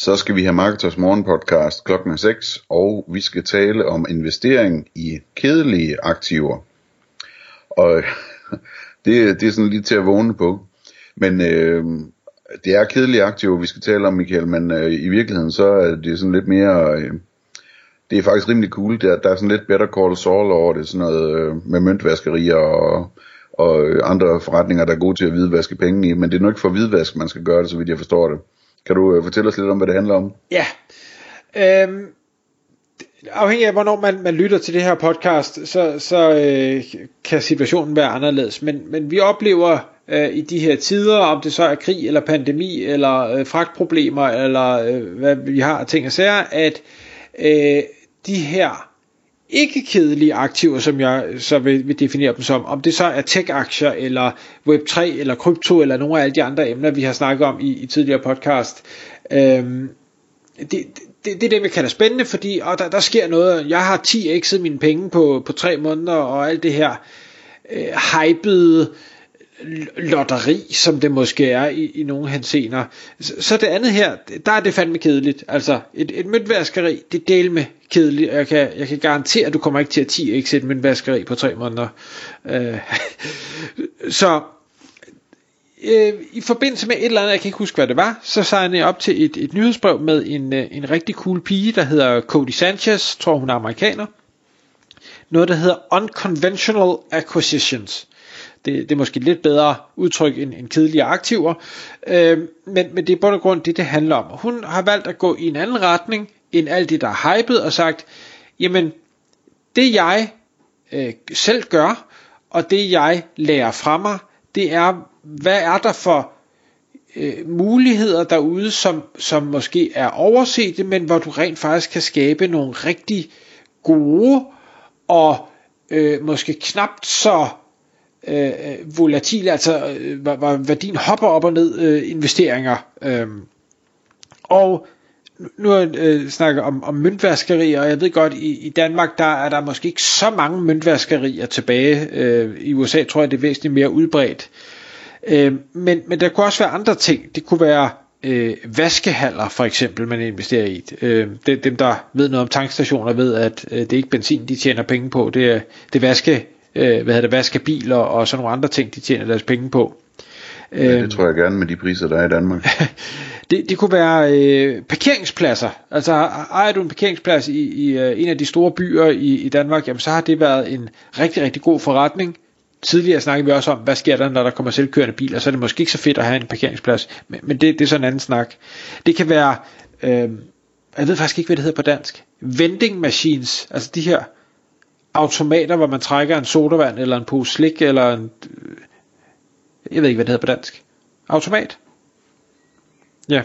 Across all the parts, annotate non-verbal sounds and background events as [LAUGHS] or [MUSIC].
Så skal vi have Marketers Morgen podcast klokken 6, og vi skal tale om investering i kedelige aktiver. Og [LAUGHS] det, det er sådan lidt til at vågne på. Men øh, det er kedelige aktiver, vi skal tale om, Michael, men øh, i virkeligheden så er det sådan lidt mere... Øh, det er faktisk rimelig cool. Der, der er sådan lidt better call Saul over det, sådan noget øh, med møntvaskerier og, og andre forretninger, der er gode til at hvidvaske penge i. Men det er nok ikke for hvidvask, man skal gøre det, så vidt jeg forstår det. Kan du øh, fortælle os lidt om, hvad det handler om? Ja. Øhm, afhængig af, hvornår man, man lytter til det her podcast, så, så øh, kan situationen være anderledes. Men, men vi oplever øh, i de her tider, om det så er krig eller pandemi, eller øh, fragtproblemer, eller øh, hvad vi har af ting og sager, at øh, de her ikke kedelige aktiver, som jeg så vil, vil definere dem som, om det så er tech-aktier, eller Web3, eller krypto, eller nogle af alle de andre emner, vi har snakket om i, i tidligere podcast. Øhm, det, det, det er det, vi kalder spændende, fordi og der, der sker noget. Jeg har 10 x'et mine penge på, på tre måneder, og alt det her øh, hypede lotteri, som det måske er i, i nogle hensener. Så, så det andet her, der er det fandme kedeligt. Altså, et, et møntvaskeri, det del med kedeligt. Jeg kan, jeg kan garantere, at du kommer ikke til at 10 x et møntvaskeri på tre måneder. Øh, [LAUGHS] så øh, i forbindelse med et eller andet, jeg kan ikke huske, hvad det var, så signede jeg op til et, et nyhedsbrev med en, øh, en rigtig cool pige, der hedder Cody Sanchez, tror hun er amerikaner. Noget, der hedder Unconventional Acquisitions. Det, det er måske lidt bedre udtryk end, end kedelige aktiver. Øh, men, men det er på grund det, det handler om. Hun har valgt at gå i en anden retning end alt det, der er hypet, og sagt, jamen, det jeg øh, selv gør, og det jeg lærer fra mig, det er, hvad er der for øh, muligheder derude, som, som måske er overset, men hvor du rent faktisk kan skabe nogle rigtig gode og øh, måske knapt så øh, volatile, altså øh, hvor, hvor værdien hopper op og ned øh, investeringer. Øh, og nu har jeg øh, snakket om, om møntvaskerier, og jeg ved godt, i, i Danmark, der er der måske ikke så mange møntvaskerier tilbage. Øh, I USA tror jeg, det er væsentligt mere udbredt. Øh, men, men der kunne også være andre ting. Det kunne være øh, vaskehaller, for eksempel, man investerer i. Øh, det, dem, der ved noget om tankstationer, ved, at øh, det er ikke benzin, de tjener penge på. Det er, det er vaske, øh, hvad hedder det, vaskebiler og sådan nogle andre ting, de tjener deres penge på. Ja, det øhm, tror jeg gerne med de priser, der er i Danmark. [LAUGHS] det, det kunne være øh, parkeringspladser. Altså ejer du en parkeringsplads i, i øh, en af de store byer i, i Danmark, jamen så har det været en rigtig, rigtig god forretning. Tidligere snakkede vi også om, hvad sker der, når der kommer selvkørende biler, så er det måske ikke så fedt at have en parkeringsplads, men, men det, det er sådan en anden snak. Det kan være, øh, jeg ved faktisk ikke, hvad det hedder på dansk, vending machines, altså de her automater, hvor man trækker en sodavand, eller en pose slik, eller en, øh, jeg ved ikke, hvad det hedder på dansk. Automat. Ja.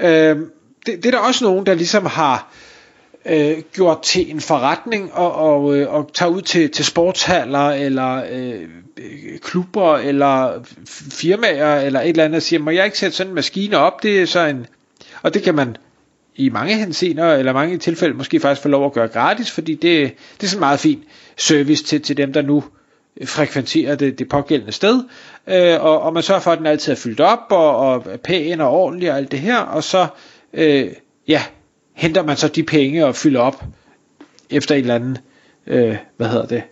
Øh, det, det er der også nogen, der ligesom har øh, gjort til en forretning og, og, øh, og tager ud til, til sportshaller eller øh, klubber eller firmaer eller et eller andet og siger, må jeg ikke sætte sådan en maskine op? Det er så en, og det kan man i mange hensener eller mange tilfælde måske faktisk få lov at gøre gratis, fordi det, det er sådan en meget fin service til, til dem, der nu frekventerer det, det pågældende sted, øh, og, og man sørger for, at den altid er fyldt op, og, og pæn og ordentlig og alt det her, og så, øh, ja, henter man så de penge og fylder op efter en eller anden, øh, hvad hedder det,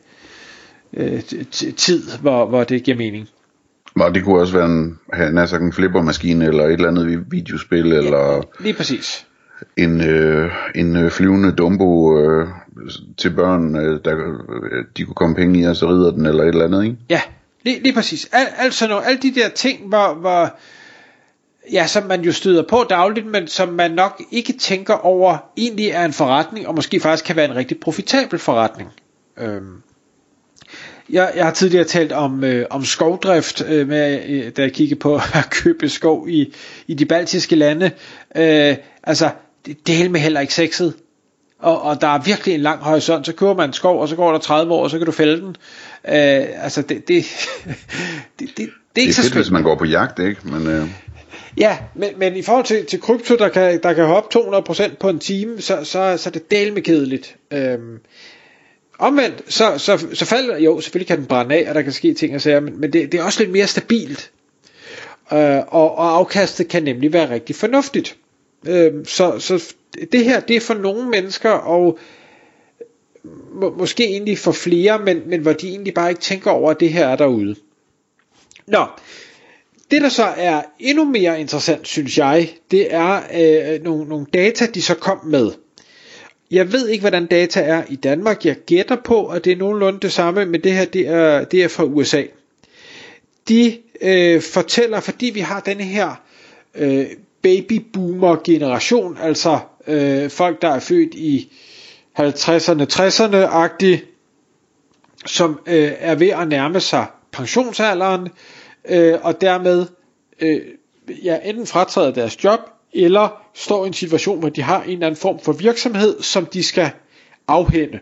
øh, tid, hvor, hvor det giver mening. Og det kunne også være en, have en, en flippermaskine, eller et eller andet videospil, ja, eller... Lige præcis. En, øh, en øh, flyvende dumbo øh, til børn, øh, der øh, de kunne komme penge i, og så rider den, eller et eller andet, ikke? Ja, lige, lige præcis. Al, altså når, alle de der ting, hvor, hvor ja, som man jo støder på dagligt, men som man nok ikke tænker over, egentlig er en forretning, og måske faktisk kan være en rigtig profitabel forretning. Øhm. Jeg, jeg har tidligere talt om, øh, om skovdrift, øh, med, øh, da jeg kiggede på [LAUGHS] at købe skov i, i de baltiske lande. Øh, altså, det, det er med heller ikke sexet. og, og der er virkelig en lang horisont, så køber man en skov, og så går der 30 år, og så kan du fælde den. Øh, altså, det, det, [LAUGHS] det, det, det er ikke det er så fedt, hvis man går på jagt, ikke? Men, øh, Ja, men, men i forhold til, til krypto, der kan, der kan hoppe 200% på en time, så, så, så er det del med kedeligt. Øhm, omvendt, så, så, så falder, jo, selvfølgelig kan den brænde af, og der kan ske ting og sager, men, men det, det er også lidt mere stabilt. Øh, og, og afkastet kan nemlig være rigtig fornuftigt. Øh, så, så det her, det er for nogle mennesker, og må, måske egentlig for flere, men, men hvor de egentlig bare ikke tænker over, at det her er derude. Nå, det der så er endnu mere interessant, synes jeg, det er øh, nogle, nogle data, de så kom med. Jeg ved ikke, hvordan data er i Danmark. Jeg gætter på, at det er nogenlunde det samme, men det her det er, det er fra USA. De øh, fortæller, fordi vi har denne her øh, babyboomer generation, altså øh, folk, der er født i 50'erne, 60'erne-agtige, som øh, er ved at nærme sig pensionsalderen, øh, og dermed øh, ja, enten fratræder deres job, eller står i en situation, hvor de har en eller anden form for virksomhed, som de skal afhænde.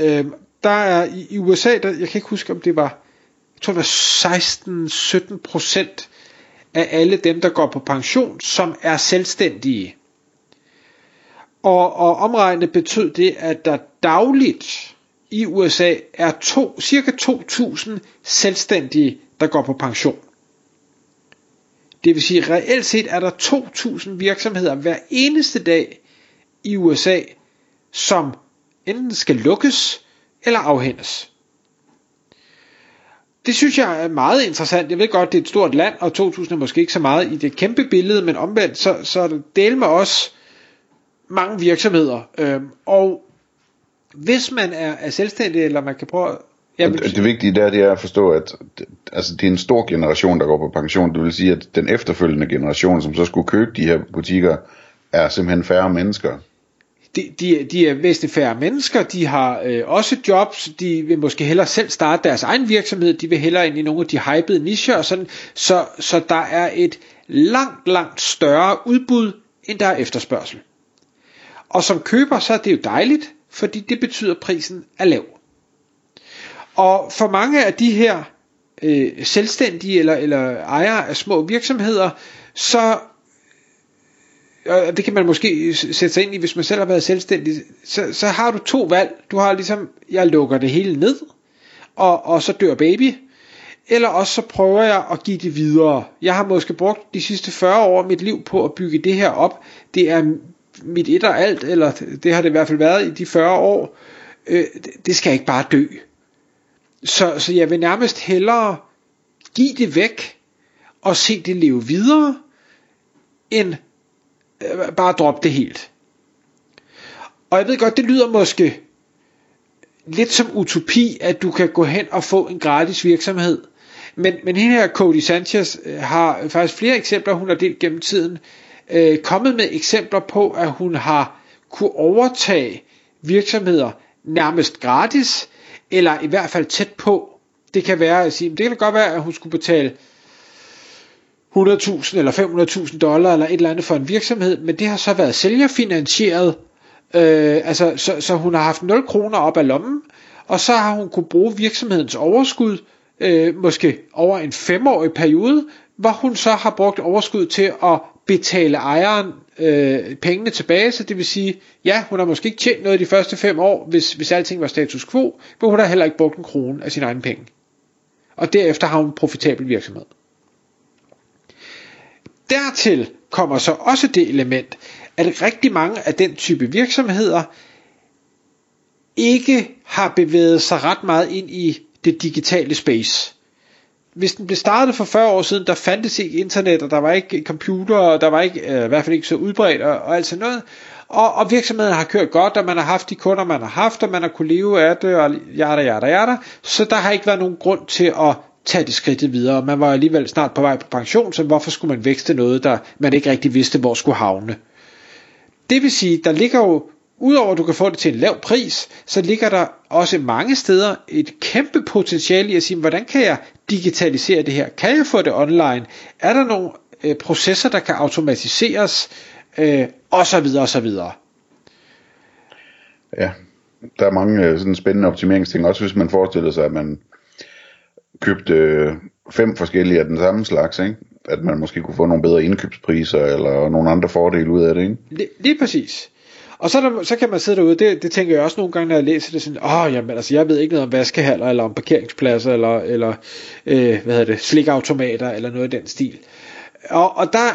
Øh, der er i, i USA, der, jeg kan ikke huske, om det var, jeg tror det var 16-17 procent af alle dem, der går på pension, som er selvstændige. Og, og omregnet betød det, at der dagligt i USA er to, cirka 2.000 selvstændige, der går på pension. Det vil sige, reelt set er der 2.000 virksomheder hver eneste dag i USA, som enten skal lukkes eller afhændes. Det synes jeg er meget interessant. Jeg ved godt, det er et stort land, og 2000 er måske ikke så meget i det kæmpe billede, men omvendt, så, så er det del med os mange virksomheder. Øhm, og hvis man er, er selvstændig, eller man kan prøve... Jeg det, det vigtige der, det er at forstå, at det, altså, det er en stor generation, der går på pension. Det vil sige, at den efterfølgende generation, som så skulle købe de her butikker, er simpelthen færre mennesker de, de, de er væsentligt færre mennesker, de har øh, også jobs, de vil måske hellere selv starte deres egen virksomhed, de vil hellere ind i nogle af de hypede nischer og sådan, så, så der er et langt, langt større udbud, end der er efterspørgsel. Og som køber, så er det jo dejligt, fordi det betyder, at prisen er lav. Og for mange af de her øh, selvstændige eller, eller ejere af små virksomheder, så og det kan man måske sætte sig ind i, hvis man selv har været selvstændig, så, så har du to valg. Du har ligesom, jeg lukker det hele ned, og, og så dør baby, eller også så prøver jeg at give det videre. Jeg har måske brugt de sidste 40 år af mit liv på at bygge det her op. Det er mit et og alt, eller det har det i hvert fald været i de 40 år. Øh, det skal ikke bare dø. Så, så jeg vil nærmest hellere give det væk, og se det leve videre, end Øh, bare droppe det helt. Og jeg ved godt, det lyder måske lidt som utopi, at du kan gå hen og få en gratis virksomhed. Men, men hende her, Cody Sanchez, øh, har faktisk flere eksempler, hun har delt gennem tiden, øh, kommet med eksempler på, at hun har kunne overtage virksomheder nærmest gratis, eller i hvert fald tæt på. Det kan være at sige, det kan godt være, at hun skulle betale 100.000 eller 500.000 dollar eller et eller andet for en virksomhed, men det har så været sælgerfinansieret, øh, altså, så, så hun har haft 0 kroner op af lommen, og så har hun kunne bruge virksomhedens overskud, øh, måske over en femårig periode, hvor hun så har brugt overskud til at betale ejeren øh, pengene tilbage, så det vil sige, ja, hun har måske ikke tjent noget de første fem år, hvis, hvis alting var status quo, men hun har heller ikke brugt en krone af sin egen penge. Og derefter har hun en profitabel virksomhed. Dertil kommer så også det element, at rigtig mange af den type virksomheder ikke har bevæget sig ret meget ind i det digitale space. Hvis den blev startet for 40 år siden, der fandtes ikke internet, og der var ikke computer, og der var ikke, øh, i hvert fald ikke så udbredt, og, og alt sådan noget. Og, og virksomheden har kørt godt, og man har haft de kunder, man har haft, og man har kunne leve af det, og jada, jada, jada. Så der har ikke været nogen grund til at tage det skridt videre. Man var alligevel snart på vej på pension, så hvorfor skulle man vækste noget, der man ikke rigtig vidste, hvor skulle havne? Det vil sige, der ligger jo, udover at du kan få det til en lav pris, så ligger der også mange steder et kæmpe potentiale i at sige, hvordan kan jeg digitalisere det her? Kan jeg få det online? Er der nogle øh, processer, der kan automatiseres? Øh, og så videre, og så videre. Ja, der er mange øh, sådan spændende optimeringsting, også hvis man forestiller sig, at man købte øh, fem forskellige af den samme slags, ikke? at man måske kunne få nogle bedre indkøbspriser, eller nogle andre fordele ud af det, ikke? Lige, lige præcis. Og så, der, så kan man sidde derude, det, det tænker jeg også nogle gange, når jeg læser det, sådan, åh, jamen, altså, jeg ved ikke noget om vaskehaller, eller om parkeringspladser, eller, eller øh, hvad hedder det, slikautomater, eller noget i den stil. Og, og der,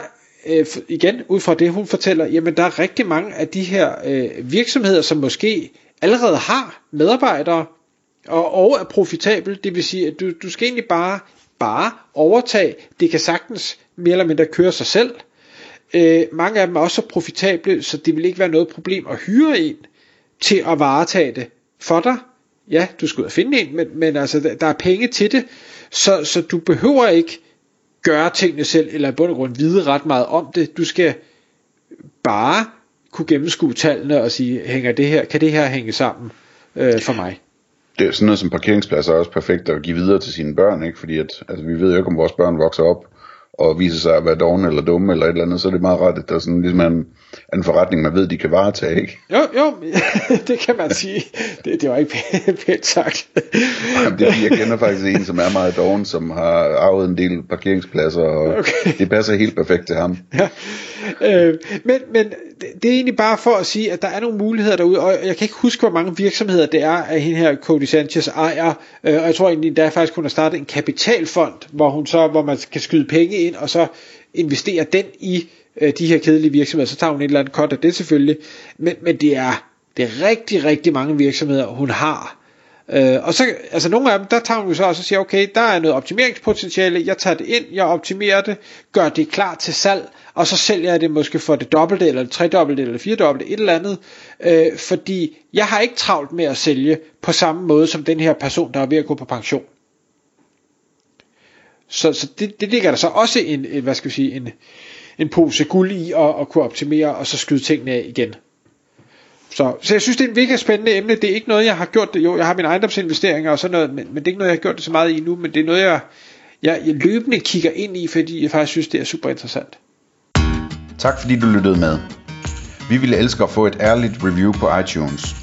øh, igen, ud fra det, hun fortæller, jamen, der er rigtig mange af de her øh, virksomheder, som måske allerede har medarbejdere, og, og er profitabel, det vil sige, at du, du skal egentlig bare, bare overtage, det kan sagtens mere eller mindre køre sig selv, Øh, mange af dem er også så profitable, så det vil ikke være noget problem at hyre en til at varetage det for dig. Ja, du skal ud og finde en, men, men altså, der er penge til det, så, så du behøver ikke gøre tingene selv, eller i bund og grund vide ret meget om det. Du skal bare kunne gennemskue tallene og sige, hænger det her, kan det her hænge sammen øh, for mig? Det er sådan noget som parkeringspladser er også perfekt at give videre til sine børn, ikke? fordi at, altså, vi ved jo ikke, om vores børn vokser op og viser sig at være dogne eller dumme eller et eller andet, så er det meget rart, at der er sådan ligesom en, en forretning, man ved, de kan varetage, ikke? Jo, jo, [LAUGHS] det kan man sige. Det, det var ikke [LAUGHS] pænt sagt. Jamen, det, jeg kender faktisk en, som er meget doven, som har arvet en del parkeringspladser, og okay. det passer helt perfekt til ham. Ja. Øh, men, men det er egentlig bare for at sige, at der er nogle muligheder derude, og jeg kan ikke huske, hvor mange virksomheder det er, at hende her Cody Sanchez ejer, øh, og jeg tror egentlig, der er faktisk kun har startet en kapitalfond, hvor, hun så, hvor man kan skyde penge ind, og så investerer den i øh, de her kedelige virksomheder, så tager hun et eller andet cut af det selvfølgelig, men, men det er, det er rigtig, rigtig mange virksomheder, hun har, Øh, og så, altså nogle af dem, der tager hun jo så også og siger, okay, der er noget optimeringspotentiale, jeg tager det ind, jeg optimerer det, gør det klar til salg, og så sælger jeg det måske for det dobbelte, eller det tredobbelte, eller det firedobbelte, et eller andet, øh, fordi jeg har ikke travlt med at sælge på samme måde som den her person, der er ved at gå på pension. Så, så det, det ligger der så også en, en hvad skal vi sige, en, en pose guld i at, at kunne optimere, og så skyde tingene af igen. Så, så jeg synes, det er et virkelig spændende emne. Det er ikke noget, jeg har gjort. Jo, jeg har mine ejendomsinvesteringer og sådan noget, men, men det er ikke noget, jeg har gjort det så meget i nu, men det er noget, jeg, jeg, jeg løbende kigger ind i, fordi jeg faktisk synes, det er super interessant. Tak fordi du lyttede med. Vi ville elske at få et ærligt review på iTunes.